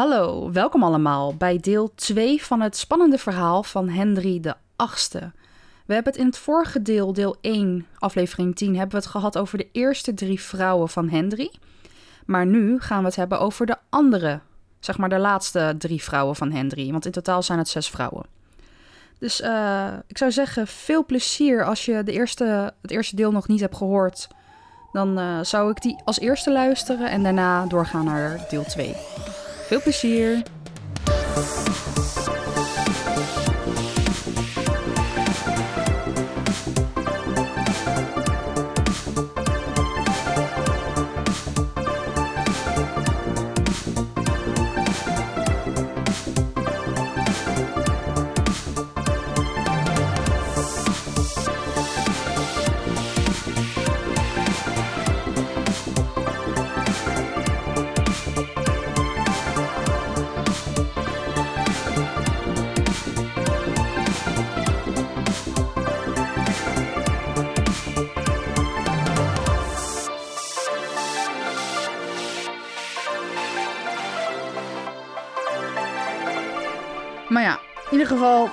Hallo, welkom allemaal bij deel 2 van het spannende verhaal van Henry de Achtste. We hebben het in het vorige deel, deel 1, aflevering 10, hebben we het gehad over de eerste drie vrouwen van Henry. Maar nu gaan we het hebben over de andere, zeg maar de laatste drie vrouwen van Henry. Want in totaal zijn het zes vrouwen. Dus uh, ik zou zeggen, veel plezier als je de eerste, het eerste deel nog niet hebt gehoord. Dan uh, zou ik die als eerste luisteren en daarna doorgaan naar deel 2. Veel plezier! Geval,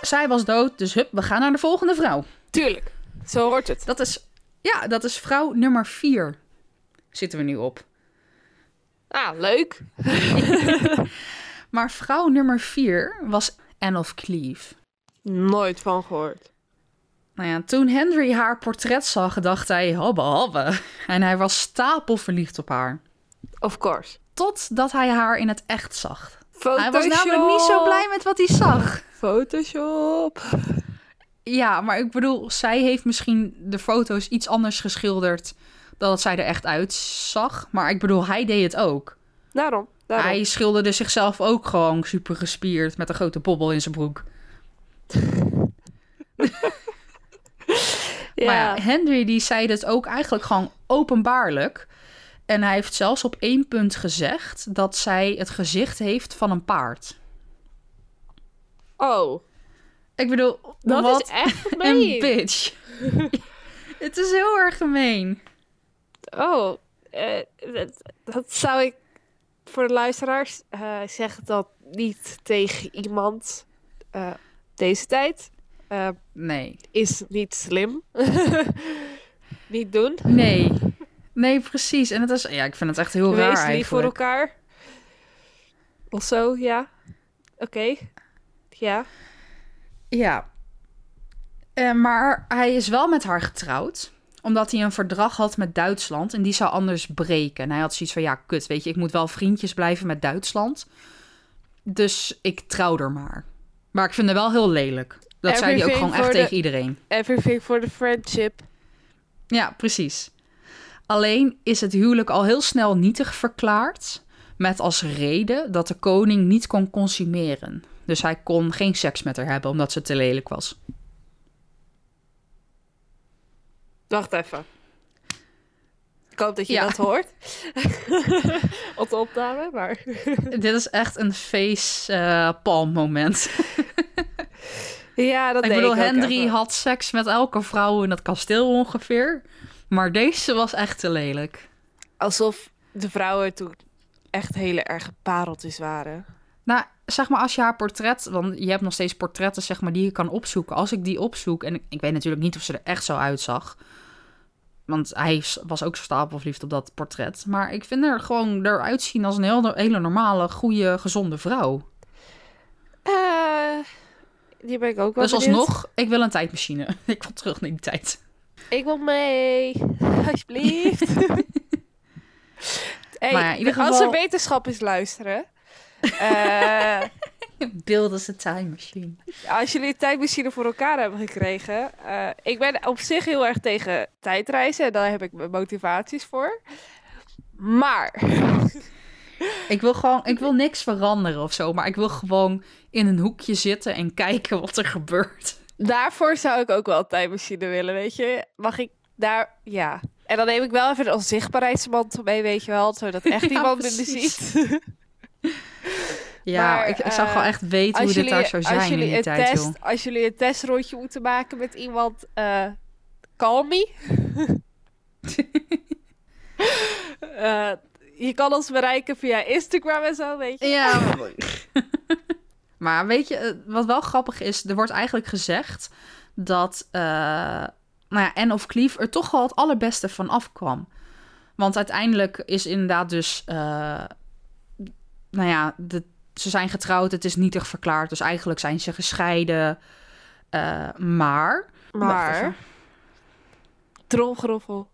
zij was dood, dus hup, we gaan naar de volgende vrouw. Tuurlijk, zo hoort het. Dat is, ja, dat is vrouw nummer 4. Zitten we nu op. Ah, leuk. maar vrouw nummer 4 was Anne of Cleve. Nooit van gehoord. Nou ja, toen Henry haar portret zag, dacht hij, hobbe hobbe. En hij was stapelverliefd op haar. Of course. Totdat hij haar in het echt zag. Photoshop. Hij was namelijk niet zo blij met wat hij zag. Photoshop. Ja, maar ik bedoel, zij heeft misschien de foto's iets anders geschilderd dan dat zij er echt uitzag. Maar ik bedoel, hij deed het ook. Daarom. daarom. Hij schilderde zichzelf ook gewoon super gespierd met een grote bobbel in zijn broek. ja. Maar ja, Henry die zei het ook eigenlijk gewoon openbaarlijk. En hij heeft zelfs op één punt gezegd dat zij het gezicht heeft van een paard. Oh. Ik bedoel, dat wat is echt een bitch. het is heel erg gemeen. Oh, eh, dat, dat zou ik voor de luisteraars uh, zeggen dat niet tegen iemand uh, deze tijd. Nee. Is niet slim. niet doen. Nee. Nee, precies. En het is, ja, ik vind het echt heel Wees raar lief eigenlijk. voor elkaar. Of zo, ja. Oké. Okay. Ja. Ja. Uh, maar hij is wel met haar getrouwd. Omdat hij een verdrag had met Duitsland. En die zou anders breken. En hij had zoiets van, ja, kut, weet je. Ik moet wel vriendjes blijven met Duitsland. Dus ik trouw er maar. Maar ik vind het wel heel lelijk. Dat Everything zei hij ook gewoon echt the, tegen iedereen. Everything for the friendship. Ja, precies. Alleen is het huwelijk al heel snel nietig verklaard. Met als reden dat de koning niet kon consumeren. Dus hij kon geen seks met haar hebben omdat ze te lelijk was. Wacht even. Ik hoop dat je Ja. dat hoort. Op de opname, maar... Dit is echt een face uh, palm moment. ja, dat ik bedoel, ik Henry even. had seks met elke vrouw in dat kasteel ongeveer. Maar deze was echt te lelijk. Alsof de vrouwen toen echt hele erge pareltjes waren. Nou, zeg maar als je haar portret... Want je hebt nog steeds portretten, zeg maar, die je kan opzoeken. Als ik die opzoek... En ik, ik weet natuurlijk niet of ze er echt zo uitzag. Want hij was ook stapelverliefd op dat portret. Maar ik vind er gewoon eruit zien als een heel, hele normale, goede, gezonde vrouw. Uh, die ben ik ook wel Dus benieuwd. alsnog, ik wil een tijdmachine. Ik wil terug naar die tijd. Ik wil mee. Alsjeblieft. hey, Maar in ieder Als geval- er wetenschappers luisteren... eh, Beeld is een time machine. als jullie een tijdmachine voor elkaar hebben gekregen... eh, ik ben op zich heel erg tegen tijdreizen. En daar heb ik mijn motivaties voor. Maar... Ik wil gewoon, ik wil niks veranderen of zo. Maar ik wil gewoon in een hoekje zitten en kijken wat er gebeurt. Daarvoor zou ik ook wel een tijdmachine willen, weet je. Mag ik daar... Ja. En dan neem ik wel even een onzichtbaarheidsmantel mee, weet je wel. Zodat echt Ja, niemand me precies. ziet. Ja, Maar, ik, ik zou eh, gewoon echt weten hoe dit daar zou als zijn in jullie die een tijd, test, joh. Als jullie een testrondje moeten maken met iemand... eh call me. Eh, je kan ons bereiken via Instagram en zo, weet je. Ja. maar weet je, eh, wat wel grappig is, er wordt eigenlijk gezegd dat, uh, nou ja, Anne of Cleave er toch wel het allerbeste van afkwam. Want uiteindelijk is inderdaad dus, uh, nou ja, de, ze zijn getrouwd, het is nietig verklaard, dus eigenlijk zijn ze gescheiden. Uh, maar. Maar. Tromgeroffel.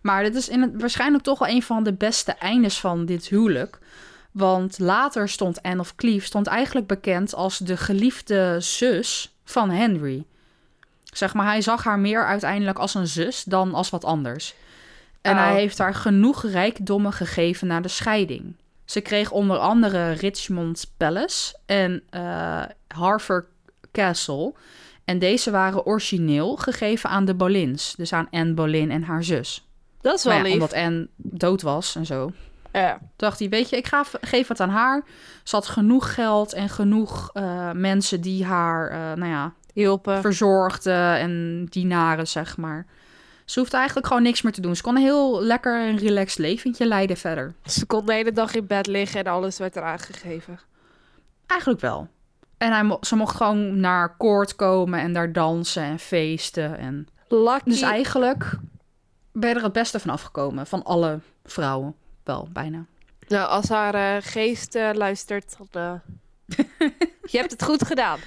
Maar dit is in het, waarschijnlijk toch wel een van de beste eindes van dit huwelijk. Want later stond Anne of Cleves stond eigenlijk bekend als de geliefde zus van Henry. Zeg maar, hij zag haar meer uiteindelijk als een zus dan als wat anders. En hij heeft haar genoeg rijkdommen gegeven na de scheiding. Ze kreeg onder andere Richmond Palace en uh, Harvard Castle. En deze waren origineel gegeven aan de Boleyns. Dus aan Anne Boleyn en haar zus. Dat is wel ja, lief. Omdat Anne dood was en zo. Ja. Dacht hij, weet je, ik ga, geef het aan haar. Ze had genoeg geld en genoeg uh, mensen die haar, uh, nou ja... Hielpen. Verzorgden en dienaren, zeg maar. Ze hoefde eigenlijk gewoon niks meer te doen. Ze kon een heel lekker en relaxed leventje leiden verder. Ze kon de hele dag in bed liggen en alles werd eraan gegeven. Eigenlijk wel. En hij mo ze mocht gewoon naar koord komen en daar dansen en feesten. En... Lucky. Dus eigenlijk ben je er het beste van afgekomen. Van alle vrouwen. Wel, bijna. Nou, als haar uh, geest uh, luistert, dan... Uh... je hebt het goed gedaan.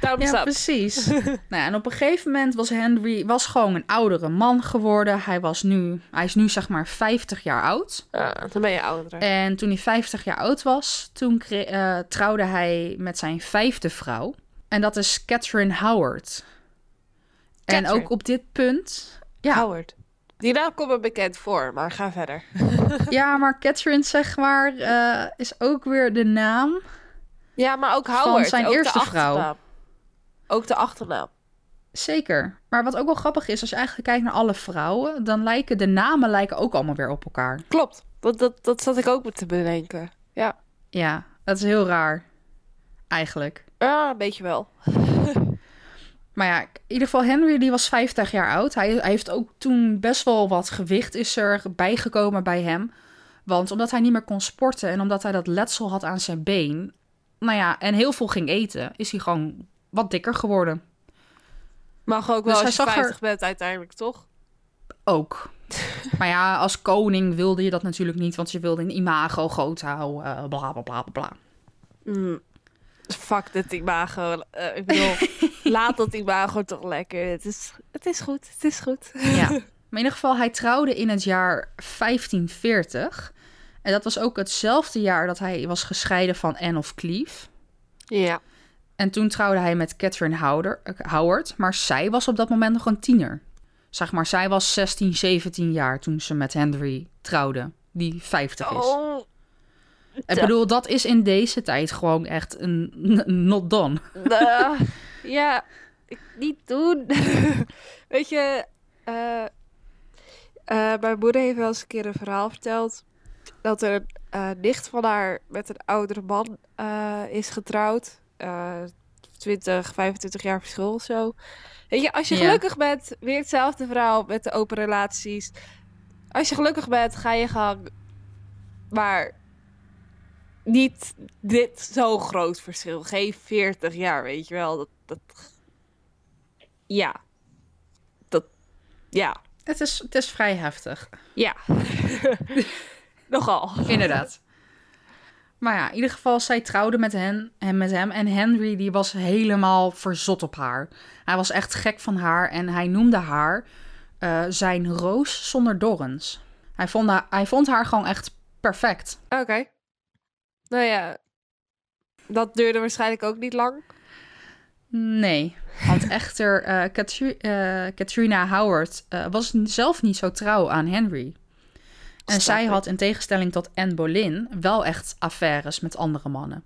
Thumbs ja, up. precies. nou ja, en op een gegeven moment was Henry was gewoon een oudere man geworden. Hij, was nu, hij is nu zeg maar 50 jaar oud. Ja, dan ben je ouder. En toen hij 50 jaar oud was, toen uh, trouwde hij met zijn vijfde vrouw. En dat is Catherine Howard. Catherine. En ook op dit punt... Ja, Howard. Die naam komt me bekend voor, maar ga verder. ja, maar Catherine, zeg maar, uh, is ook weer de naam... Ja, maar ook Howard. Van zijn ook eerste de vrouw. Ook de achternaam. Zeker. Maar wat ook wel grappig is, als je eigenlijk kijkt naar alle vrouwen, dan lijken de namen lijken ook allemaal weer op elkaar. Klopt. Dat, dat, dat zat ik ook met te bedenken. Ja. Ja, dat is heel raar. Eigenlijk. Ja, een beetje wel. Maar ja, in ieder geval Henry die was 50 jaar oud. Hij, hij heeft ook toen best wel wat gewicht is er bijgekomen bij hem. Want omdat hij niet meer kon sporten en omdat hij dat letsel had aan zijn been, nou ja, en heel veel ging eten, is hij gewoon wat dikker geworden. Mag ook wel dus als je 50 er... bent uiteindelijk, toch? Ook. maar ja, als koning wilde je dat natuurlijk niet, want je wilde een imago groot houden, uh, bla bla bla bla. Mm. Fuck dit imago. Uh, ik bedoel, laat dat imago toch lekker. Het is, het is goed, het is goed. ja, maar in ieder geval, hij trouwde in het jaar 1540. En dat was ook hetzelfde jaar dat hij was gescheiden van Anne of Cleves. Ja. En toen trouwde hij met Catherine Howder, Howard, maar zij was op dat moment nog een tiener. Zeg maar, zij was 16, 17 jaar toen ze met Henry trouwde, die 50 is. Oh, ik bedoel, dat is in deze tijd gewoon echt een not done. Uh, ja, niet doen. Weet je, uh, uh, mijn moeder heeft wel eens een keer een verhaal verteld dat er een nicht van haar met een oudere man is getrouwd. 20, 25 jaar verschil of zo. Weet je, als je gelukkig ja. bent, weer hetzelfde verhaal met de open relaties. Als je gelukkig bent, ga je gang. Maar niet dit zo groot verschil. Geen 40 jaar, weet je wel. Dat, dat... Ja. Dat... Ja. Het is, het is vrij heftig. Ja. Nogal. Inderdaad. Maar ja, in ieder geval, zij trouwde met, hen, en met hem. En Henry die was helemaal verzot op haar. Hij was echt gek van haar. En hij noemde haar uh, zijn roos zonder dorens. Hij vond, haar, hij vond haar gewoon echt perfect. Oké. Okay. Nou ja, dat duurde waarschijnlijk ook niet lang. Nee, want echter, uh, Katri uh, Katrina Howard uh, was zelf niet zo trouw aan Henry. En zij had in tegenstelling tot Anne Boleyn wel echt affaires met andere mannen.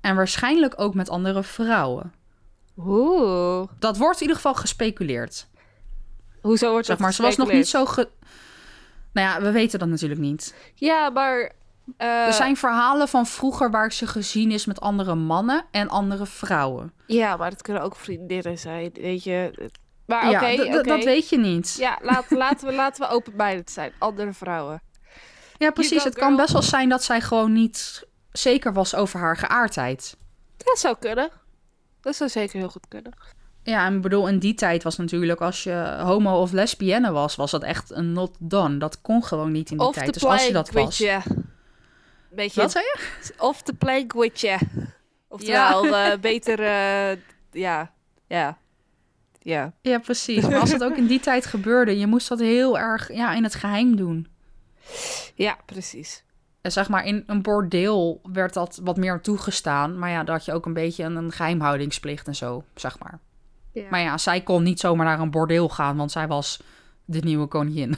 En waarschijnlijk ook met andere vrouwen. Oeh. Dat wordt in ieder geval gespeculeerd. Hoezo wordt zeg dat maar, ze was nog niet zo ge... Nou ja, we weten dat natuurlijk niet. Ja, maar... Uh... Er zijn verhalen van vroeger waar ze gezien is met andere mannen en andere vrouwen. Ja, maar dat kunnen ook vriendinnen zijn, weet je. Maar oké, ja, okay, okay. dat weet je niet. Ja, laat, laten, we, laten we open-minded zijn. Andere vrouwen. Ja, precies. Het kan best wel zijn dat zij gewoon niet zeker was over haar geaardheid. Dat zou kunnen. Dat zou zeker heel goed kunnen. Ja, en bedoel, in die tijd was natuurlijk als je homo of lesbienne was, was dat echt een not done. Dat kon gewoon niet in die Of tijd. Dus als je dat was. je. Beetje, Wat zei je? Of de plank with je. Oftewel, eh, beter, eh, ja, ja, ja. Ja, precies. Maar als dat ook in die tijd gebeurde, je moest dat heel erg ja, in het geheim doen. Ja, precies. En zeg maar, in een bordeel werd dat wat meer toegestaan. Maar ja, daar had je ook een beetje een, een geheimhoudingsplicht en zo, zeg maar. Ja. Maar ja, zij kon niet zomaar naar een bordeel gaan, want zij was de nieuwe koningin.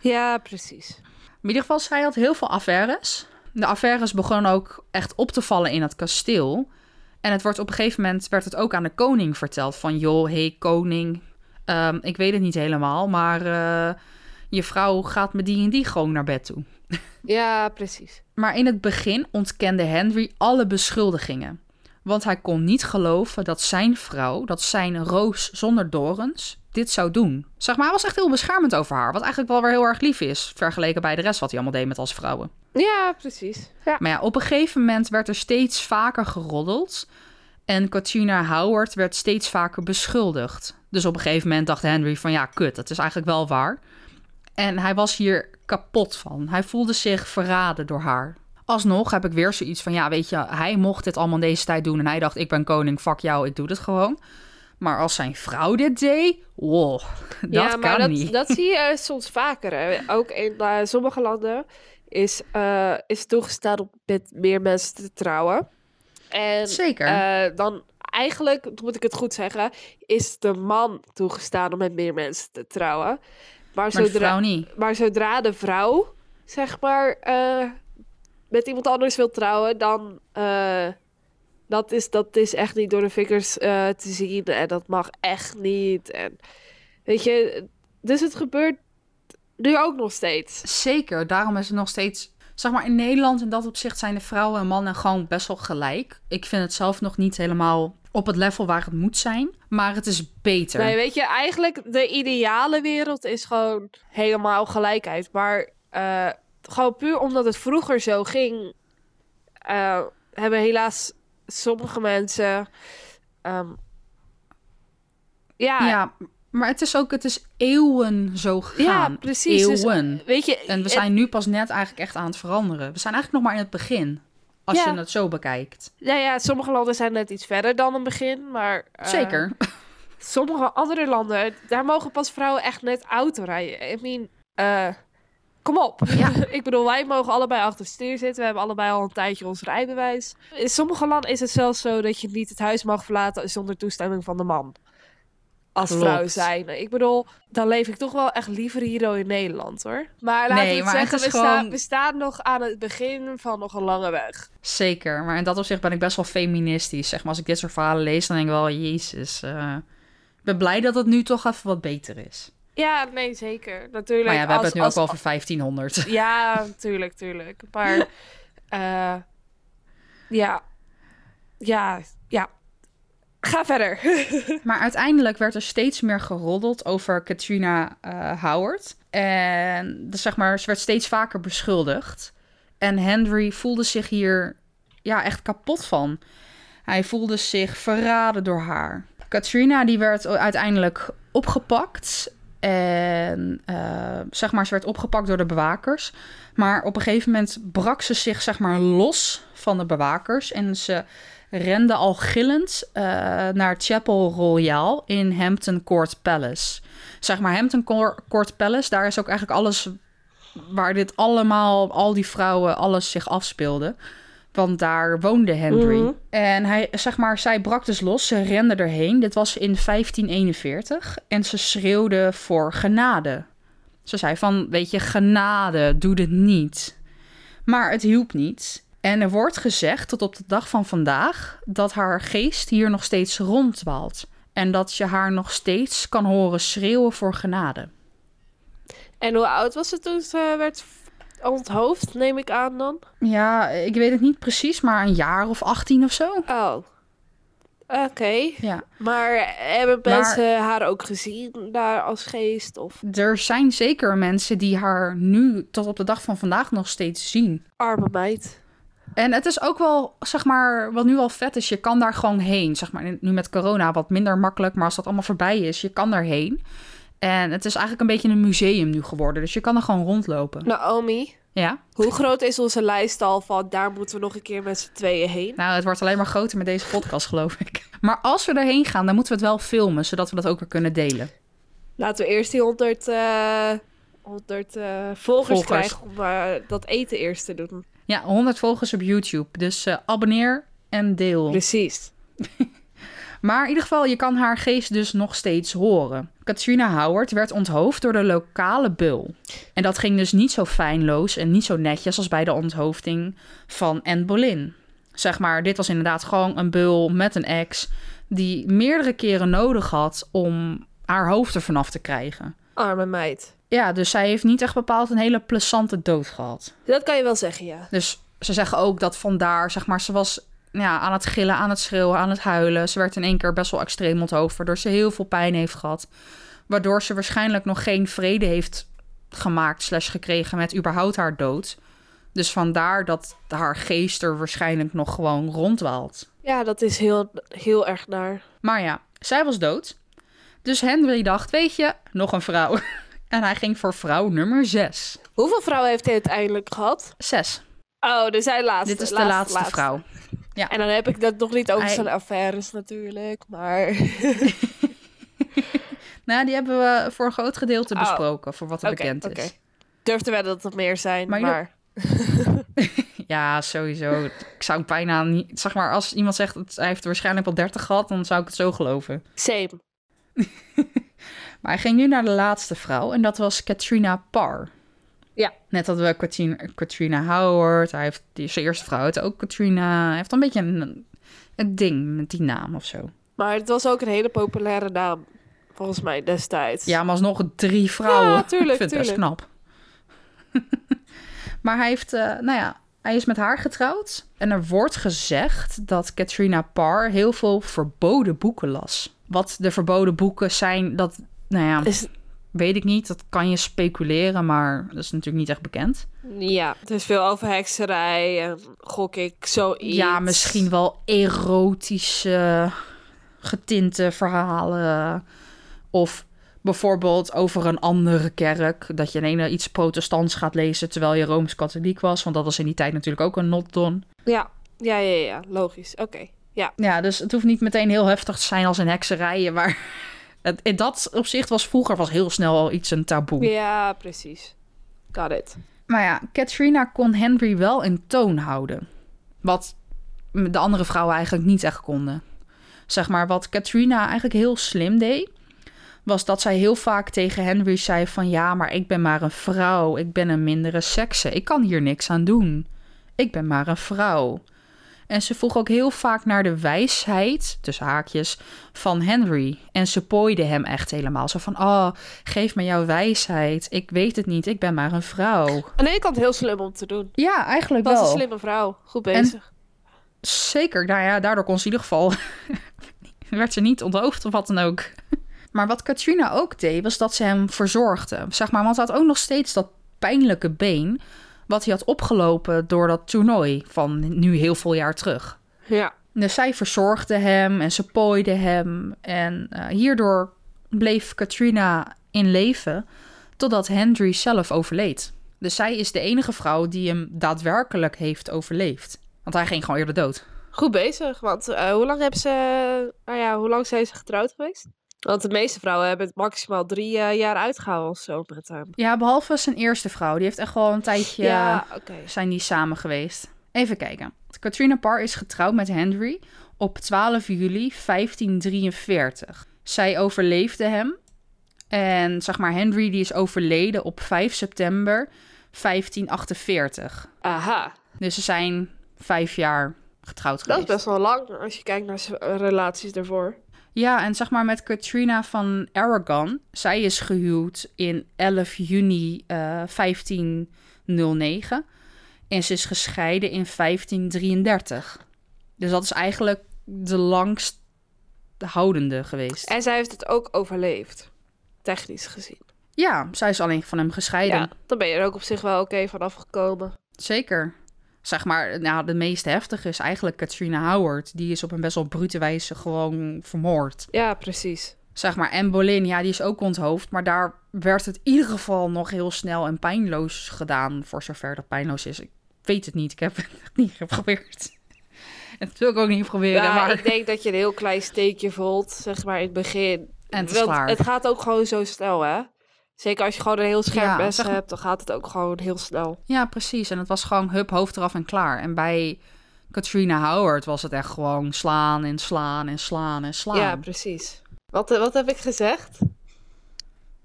Ja, precies. In ieder geval, zij had heel veel affaires. De affaires begonnen ook echt op te vallen in het kasteel. En het wordt op een gegeven moment werd het ook aan de koning verteld. Van joh, hey koning, ehm, ik weet het niet helemaal, maar eh, je vrouw gaat met die en die gewoon naar bed toe. Ja, precies. Maar in het begin ontkende Henry alle beschuldigingen. Want hij kon niet geloven dat zijn vrouw, dat zijn roos zonder dorens, dit zou doen. Zeg maar, hij was echt heel beschermend over haar. Wat eigenlijk wel weer heel erg lief is, vergeleken bij de rest wat hij allemaal deed met als vrouwen. Ja, precies. Ja. Maar ja, op een gegeven moment werd er steeds vaker geroddeld. En Katrina Howard werd steeds vaker beschuldigd. Dus op een gegeven moment dacht Henry van ja, kut, dat is eigenlijk wel waar. En hij was hier kapot van. Hij voelde zich verraden door haar. Alsnog heb ik weer zoiets van ja, weet je, hij mocht dit allemaal in deze tijd doen. En hij dacht, ik ben koning, fuck jou, ik doe dit gewoon. Maar als zijn vrouw dit deed, wow, dat ja, maar kan dat, niet. dat zie je eh, soms vaker. Hè. Ook in eh, sommige landen is, eh is toegestaan om met meer mensen te trouwen. En Zeker. dan eigenlijk, moet ik het goed zeggen, is de man toegestaan om met meer mensen te trouwen. Maar, zodra, niet. maar zodra de vrouw, zeg maar, met iemand anders wil trouwen, dan. eh, dat, is, dat is echt niet door de vingers eh, te zien. En dat mag echt niet. En weet je, dus het gebeurt nu ook nog steeds. Zeker, daarom is het nog steeds. Zeg maar, in Nederland in dat opzicht zijn de vrouwen en mannen gewoon best wel gelijk. Ik vind het zelf nog niet helemaal op het level waar het moet zijn. Maar het is beter. Nee, weet je, eigenlijk de ideale wereld is gewoon helemaal gelijkheid. Maar eh, gewoon puur omdat het vroeger zo ging, eh, hebben helaas sommige mensen. ehm, ja, ja, maar het is ook, het is eeuwen zo gegaan. Ja, precies. Dus, Eeuwen. weet je, en we zijn nu pas net eigenlijk echt aan het veranderen. We zijn eigenlijk nog maar in het begin. Als Ja. je het zo bekijkt. Nou ja, sommige landen zijn net iets verder dan een begin, maar... eh, Zeker. Sommige andere landen, daar mogen pas vrouwen echt net auto rijden. I mean, eh, kom op. Ja. ik bedoel, wij mogen allebei achter het stuur zitten. We hebben allebei al een tijdje ons rijbewijs. In sommige landen is het zelfs zo dat je niet het huis mag verlaten zonder toestemming van de man. Als Klopt. vrouw zijn. Ik bedoel, dan leef ik toch wel echt liever hier in Nederland hoor. Maar laten Nee, we maar zeggen, we, staan, we staan nog aan het begin van nog een lange weg. Zeker. Maar in dat opzicht ben ik best wel feministisch. Zeg maar, als ik dit soort verhalen lees, dan denk ik wel, jezus. eh, ik ben blij dat het nu toch even wat beter is. Ja, nee, zeker. Natuurlijk. Maar ja, we hebben als- het nu als- ook wel over 1500. Ja, tuurlijk, tuurlijk. Maar eh, ja, ja, ja. Ga verder. Maar uiteindelijk werd er steeds meer geroddeld over Katrina eh, Howard. En dus zeg maar, ze werd steeds vaker beschuldigd. En Henry voelde zich hier ja, echt kapot van. Hij voelde zich verraden door haar. Katrina die werd uiteindelijk opgepakt. En eh, zeg maar, ze werd opgepakt door de bewakers. Maar op een gegeven moment brak ze zich zeg maar los van de bewakers. En ze rende al gillend eh, naar Chapel Royal in Hampton Court Palace. Zeg maar, Hampton Cour- Court Palace, daar is ook eigenlijk alles waar dit allemaal, al die vrouwen, alles zich afspeelde. Want daar woonde Henry. Mhm. En hij, zeg maar, zij brak dus los. Ze rende erheen. Dit was in 1541. En ze schreeuwde voor genade. Ze zei van, weet je, genade, doe dit niet. Maar het hielp niet. En er wordt gezegd tot op de dag van vandaag dat haar geest hier nog steeds ronddwaalt. En dat je haar nog steeds kan horen schreeuwen voor genade. En hoe oud was ze toen ze werd onthoofd, neem ik aan dan? Ja, ik weet het niet precies, maar een jaar of 18 of zo. Oh. Oké. Ja. Maar hebben Maar- mensen haar ook gezien daar als geest? Of Er zijn zeker mensen die haar nu tot op de dag van vandaag nog steeds zien. arme meid? En het is ook wel, zeg maar, wat nu al vet is, je kan daar gewoon heen. Zeg maar, nu met corona wat minder makkelijk, maar als dat allemaal voorbij is, je kan daarheen. En het is eigenlijk een beetje een museum nu geworden, dus je kan er gewoon rondlopen. Naomi, Ja, hoe groot is onze lijst al van daar moeten we nog een keer met z'n tweeën heen? nou, het wordt alleen maar groter met deze podcast, geloof ik. Maar als we erheen gaan, dan moeten we het wel filmen, zodat we dat ook weer kunnen delen. Laten we eerst die 100, eh 100 eh, volgers, Volgers. krijgen om eh, dat eten eerst te doen. Ja, 100 volgers op YouTube, dus eh, abonneer en deel. Precies. Maar in ieder geval, je kan haar geest dus nog steeds horen. Katrina Howard werd onthoofd door de lokale bul. En dat ging dus niet zo fijnloos en niet zo netjes als bij de onthoofding van Anne Boleyn. Zeg maar, dit was inderdaad gewoon een bul met een ex... die meerdere keren nodig had om haar hoofd er vanaf te krijgen. Arme meid. Ja, dus zij heeft niet echt bepaald een hele plezante dood gehad. Dat kan je wel zeggen, ja. Dus ze zeggen ook dat vandaar, zeg maar, ze was ja, aan het gillen, aan het schreeuwen, aan het huilen. Ze werd in één keer best wel extreem onthoofd, waardoor ze heel veel pijn heeft gehad. Waardoor ze waarschijnlijk nog geen vrede heeft gemaakt, slash gekregen met überhaupt haar dood. Dus vandaar dat haar geest er waarschijnlijk nog gewoon rondwaalt. Ja, dat is heel, heel erg naar. Maar ja, zij was dood. Dus Henry dacht, weet je, nog een vrouw. En hij ging voor vrouw nummer 6. Hoeveel vrouwen heeft hij uiteindelijk gehad? 6. Oh, dus hij laatste. Dit is de laatste, vrouw. En dan heb ik dat nog niet over zijn affaires natuurlijk, maar... Nou, die hebben we voor een groot gedeelte Oh. besproken, voor wat er bekend is. Durf te wedden dat er meer zijn, Maar Ja, sowieso. Ik zou bijna niet... Zeg maar, als iemand zegt dat hij heeft waarschijnlijk wel 30 gehad, dan zou ik het zo geloven. Same. Maar hij ging nu naar de laatste vrouw en dat was Katrina Parr. Ja. Net hadden we Katrina, Katrina Howard. Hij heeft die, zijn eerste vrouw heette ook Katrina. Hij heeft een beetje een, een ding met die naam of zo. Maar het was ook een hele populaire naam, volgens mij, destijds. Ja, maar alsnog drie vrouwen. Ja, tuurlijk, Ik vind het best knap. maar hij heeft, eh, nou ja, hij is met haar getrouwd. En er wordt gezegd dat Katrina Parr heel veel verboden boeken las. Wat de verboden boeken zijn, dat, nou ja, Is, weet ik niet. Dat kan je speculeren, maar dat is natuurlijk niet echt bekend. ja, het is veel over hekserij en gok ik zoiets. Ja, misschien wel erotische getinte verhalen. Of bijvoorbeeld over een andere kerk. Dat je ineens iets protestants gaat lezen terwijl je Rooms-Katholiek was. Want dat was in die tijd natuurlijk ook een not done. Ja, ja, ja, ja, logisch. Oké, ja. Ja, dus het hoeft niet meteen heel heftig te zijn als in hekserijen. Maar in dat opzicht was vroeger was heel snel al iets een taboe. Ja, precies. Got it. Maar ja, Katrina kon Henry wel in toon houden. Wat de andere vrouwen eigenlijk niet echt konden. Zeg maar, wat Katrina eigenlijk heel slim deed... was dat zij heel vaak tegen Henry zei van... ja, maar ik ben maar een vrouw, ik ben een mindere sekse. Ik kan hier niks aan doen. Ik ben maar een vrouw. En ze vroeg ook heel vaak naar de wijsheid, tussen haakjes, van Henry. En ze pooide hem echt helemaal. Zo van, oh, geef me jouw wijsheid. Ik weet het niet, ik ben maar een vrouw. Aan de ene kant heel slim om te doen. Ja, eigenlijk Dat is wel. een slimme vrouw. Goed bezig. Zeker, nou ja, daardoor kon ze in ieder geval... werd ze niet onthoofd of wat dan ook. Maar wat Katrina ook deed, was dat ze hem verzorgde. Zeg maar, want hij had ook nog steeds dat pijnlijke been... wat hij had opgelopen door dat toernooi van nu heel veel jaar terug. Ja. Dus zij verzorgde hem en ze pooide hem. En eh, hierdoor bleef Katrina in leven totdat Henry zelf overleed. Dus zij is de enige vrouw die hem daadwerkelijk heeft overleefd. Want hij ging gewoon eerder dood. Goed bezig, want eh, hoe lang hebben ze... Nou ja, hoe lang zijn ze getrouwd geweest? Want de meeste vrouwen hebben het maximaal drie eh, jaar uitgehouden of zo met hem. Ja, behalve zijn eerste vrouw. Die heeft echt wel een tijdje... Ja, oké. zijn die samen geweest. Even kijken. Katrina Parr is getrouwd met Henry op 12 juli 1543. Zij overleefde hem. En zeg maar, Henry die is overleden op 5 september 1548. Aha, Dus ze zijn vijf jaar getrouwd dat is geweest. best wel lang als je kijkt naar zijn eh, relaties daarvoor. Ja, en zeg maar met Katrina van Aragon. Zij is gehuwd in 11 juni eh 1509. En ze is gescheiden in 1533. Dus dat is eigenlijk de langst de houdende geweest. En zij heeft het ook overleefd. Technisch gezien. Ja, zij is alleen van hem gescheiden. Ja, dan ben je er ook op zich wel oké van afgekomen. Zeker. Zeg maar, nou, de meest heftige is eigenlijk Katrina Howard. Die is op een best wel brute wijze gewoon vermoord. Ja, precies. Zeg maar, en Boleyn, ja, die is ook onthoofd. Maar daar werd het in ieder geval nog heel snel en pijnloos gedaan. Voor zover dat pijnloos is. Ik weet het niet. Ik heb het niet geprobeerd. En dat wil ik ook niet proberen. Ja, maar... ik denk dat je een heel klein steekje voelt, zeg maar, in het begin. En het Want het gaat ook gewoon zo snel, hè? Zeker als je gewoon een heel scherp Ja, mes zeg maar- hebt, dan gaat het ook gewoon heel snel. Ja, precies. En het was gewoon hup, hoofd eraf en klaar. En bij Katrina Howard was het echt gewoon slaan en slaan en slaan en slaan. Ja, precies. Wat, eh, wat heb ik gezegd?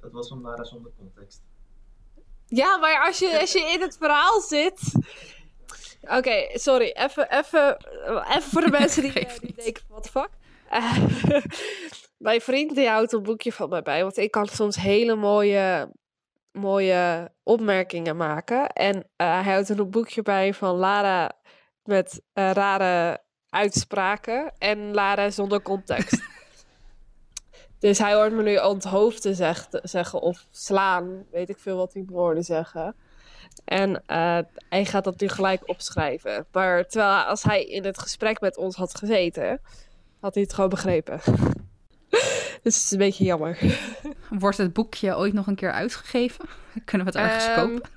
Dat was van Lara zonder context. Ja, maar als je, als je in het verhaal zit. Oké, sorry. Even, even, even voor de mensen die, eh, die niet. denken: wat de fuck? Eh, mijn vriend die houdt een boekje van mij bij. Want ik kan soms hele mooie, mooie opmerkingen maken. En eh, hij houdt een boekje bij van Lara met eh, rare uitspraken. En Lara zonder context. Dus hij hoort me nu onthoofden zeg, zeggen of slaan. Weet ik veel wat die woorden zeggen. En eh, hij gaat dat nu gelijk opschrijven. Maar terwijl als hij in het gesprek met ons had gezeten, had hij het gewoon begrepen. Dus het is een beetje jammer. Wordt het boekje ooit nog een keer uitgegeven? Kunnen we het ergens Ehm, kopen?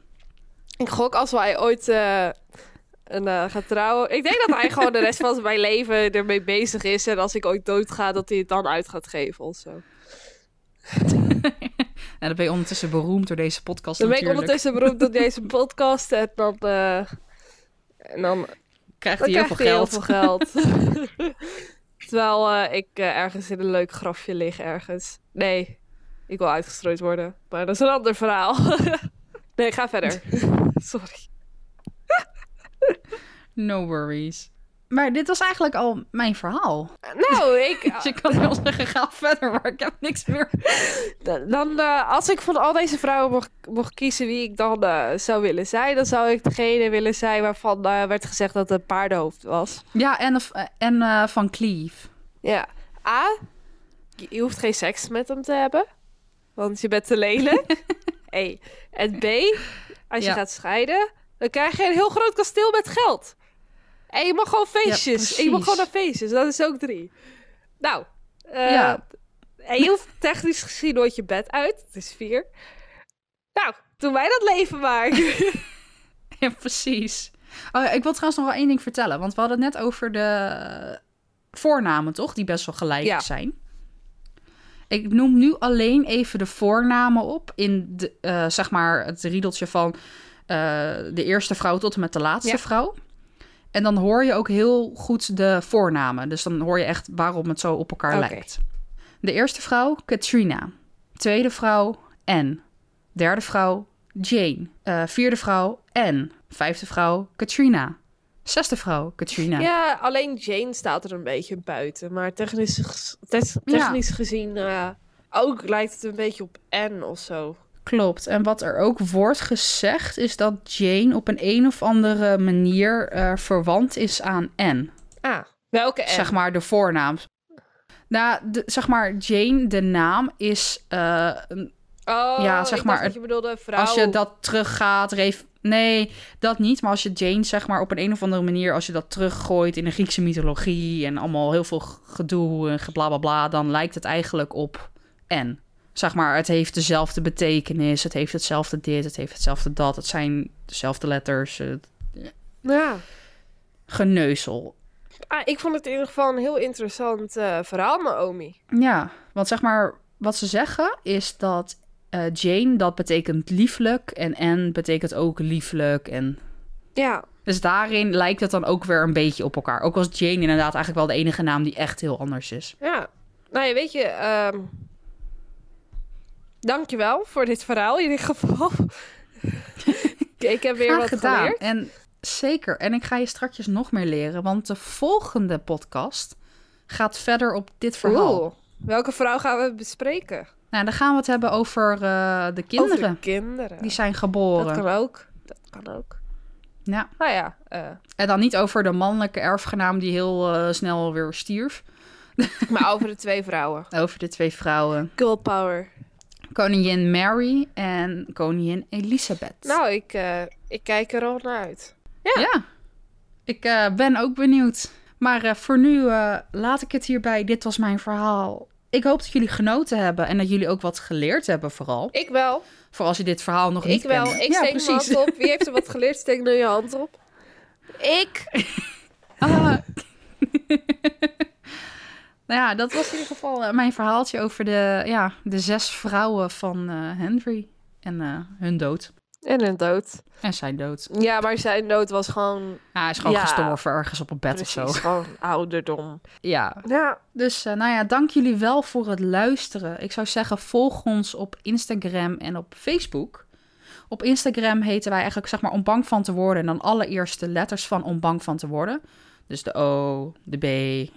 Ik gok als wij ooit eh, een, eh, gaat trouwen. Ik denk dat hij gewoon de rest van zijn leven ermee bezig is. En als ik ooit doodga, dat hij het dan uit gaat geven of zo. En dan ben je ondertussen beroemd door deze podcast Dan ben ik ondertussen beroemd door deze podcast. En dan, eh, en dan Krijgt hij heel heel veel geld. Terwijl eh, ik eh, ergens in een leuk grafje lig ergens. Nee, ik wil uitgestrooid worden. Maar dat is een ander verhaal. nee, ga verder. Sorry. No worries. Maar dit was eigenlijk al mijn verhaal. Nou, ik, Dus ik kan wel zeggen, ga verder, maar ik heb niks meer. dan, eh, als ik van al deze vrouwen mocht, mocht kiezen wie ik dan eh, zou willen zijn, dan zou ik degene willen zijn waarvan eh, werd gezegd dat het een paardenhoofd was. Ja, en, en van Cleve. Ja. A, je, hoeft geen seks met hem te hebben, want je bent te lelijk. hey. En B, als je Ja. gaat scheiden, dan krijg je een heel groot kasteel met geld. En je mag gewoon feestjes. en je mag gewoon naar feestjes. Dat is ook drie. Nou, eh, Ja. en je hoeft technisch gezien nooit je bed uit. Het is vier. Nou, doen wij dat leven maar. Ja, precies. Oh, ja, ik wil trouwens nog wel één ding vertellen. Want we hadden het net over de voornamen, toch? Die best wel gelijk Ja. zijn. Ik noem nu alleen even de voornamen op in de, eh, zeg maar het riedeltje van eh, de eerste vrouw tot en met de laatste Ja. vrouw. En dan hoor je ook heel goed de voornamen. Dus dan hoor je echt waarom het zo op elkaar lijkt. De eerste vrouw, Katrina. Tweede vrouw, Anne. Derde vrouw, Jane. Eh, vierde vrouw, Anne. Vijfde vrouw, Katrina. Zesde vrouw, Katrina. Ja, alleen Jane staat er een beetje buiten. Maar technisch, technisch gezien eh, ook lijkt het een beetje op N of zo. Klopt. En wat er ook wordt gezegd, is dat Jane op een een of andere manier eh, verwant is aan Anne. Ah, welke N? Zeg maar de voornaam. Nou, de, zeg maar, Jane, de naam is. een- Oh, ja, zeg maar, dat je bedoelde vrouw. als je dat teruggaat, ref, nee, dat niet. Maar als je Jane, zeg maar, op een, een of andere manier, als je dat teruggooit in de Griekse mythologie en allemaal heel veel gedoe en geblablabla, dan lijkt het eigenlijk op N. Zeg maar, het heeft dezelfde betekenis, het heeft hetzelfde dit, het heeft hetzelfde dat. Het zijn dezelfde letters, eh, Ja. geneuzel. Ah, ik vond het in ieder geval een heel interessant eh, verhaal, Naomi. Ja, want zeg maar, wat ze zeggen is dat eh, Jane, dat betekent lieflijk en N betekent ook lieflijk en Ja. Dus daarin lijkt het dan ook weer een beetje op elkaar. Ook als Jane inderdaad eigenlijk wel de enige naam die echt heel anders is. Ja. Nou ja, weet je... ehm dankjewel voor dit verhaal in ieder geval. ik heb weer Graag wat gedaan. geleerd. En zeker. En ik ga je straks nog meer leren. Want de volgende podcast gaat verder op dit verhaal. Oeh, welke vrouw gaan we bespreken? Nou, dan gaan we het hebben over eh, de kinderen. Over de kinderen. Die zijn Dat geboren. kan ook. Dat kan ook. Ja. Nou ja, eh, En dan niet over de mannelijke erfgenaam die heel eh, snel weer stierf. Maar over de twee vrouwen. over de twee vrouwen. Girl power. Koningin Mary en koningin Elisabeth. Nou, ik, eh, ik kijk er al naar uit. ja. ja. Ik eh, ben ook benieuwd. Maar eh, voor nu laat ik het hierbij. Dit was mijn verhaal. Ik hoop dat jullie genoten hebben en dat jullie ook wat geleerd hebben vooral. Ik wel. Voor als je dit verhaal nog niet Ik wel. Ik ja, steek mijn hand op. Wie heeft er wat geleerd? Steek nou je hand op. Ik. Ah. nou ja, dat was in ieder geval eh, mijn verhaaltje over de, ja, de zes vrouwen van eh, Henry. En eh, hun dood. En een dood. En zijn dood. Ja, maar zijn dood was gewoon... Ja, hij is gewoon Ja. gestorven ergens op een bed of zo. gewoon ouderdom. Ja, Ja. dus nou ja, dank jullie wel voor het luisteren. Ik zou zeggen, volg ons op Instagram en op Facebook. Op Instagram heten wij eigenlijk, zeg maar, om bang van te worden. En dan allereerst de letters van om bang van te worden. Dus de O, de B,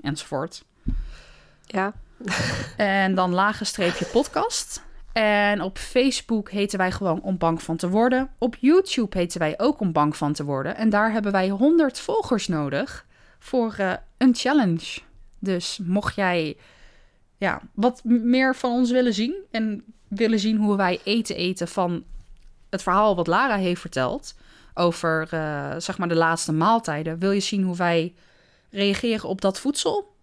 enzovoort. Ja. En dan lage streepje podcast. En op Facebook heten wij gewoon om bang van te worden. Op YouTube heten wij ook om bang van te worden. En daar hebben wij 100 volgers nodig voor eh, een challenge. Dus mocht jij ja, wat meer van ons willen zien en willen zien hoe wij eten eten van het verhaal wat Lara heeft verteld over eh, zeg maar de laatste maaltijden, wil je zien hoe wij reageren op dat voedsel?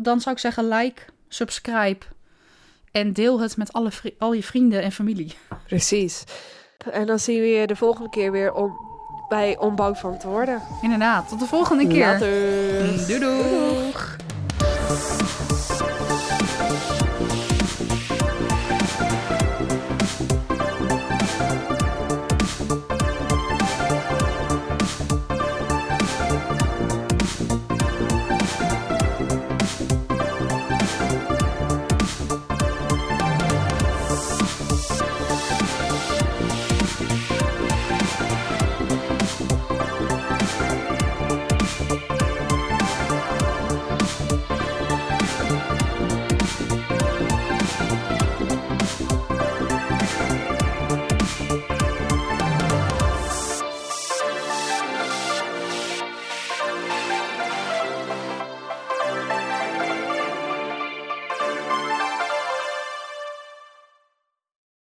Dan zou ik zeggen like, subscribe en deel het met alle al je vrienden en familie. Precies. En dan zien we je de volgende keer weer om, bij Om Bang van te worden. Inderdaad, tot de volgende keer. Later. Doei doei.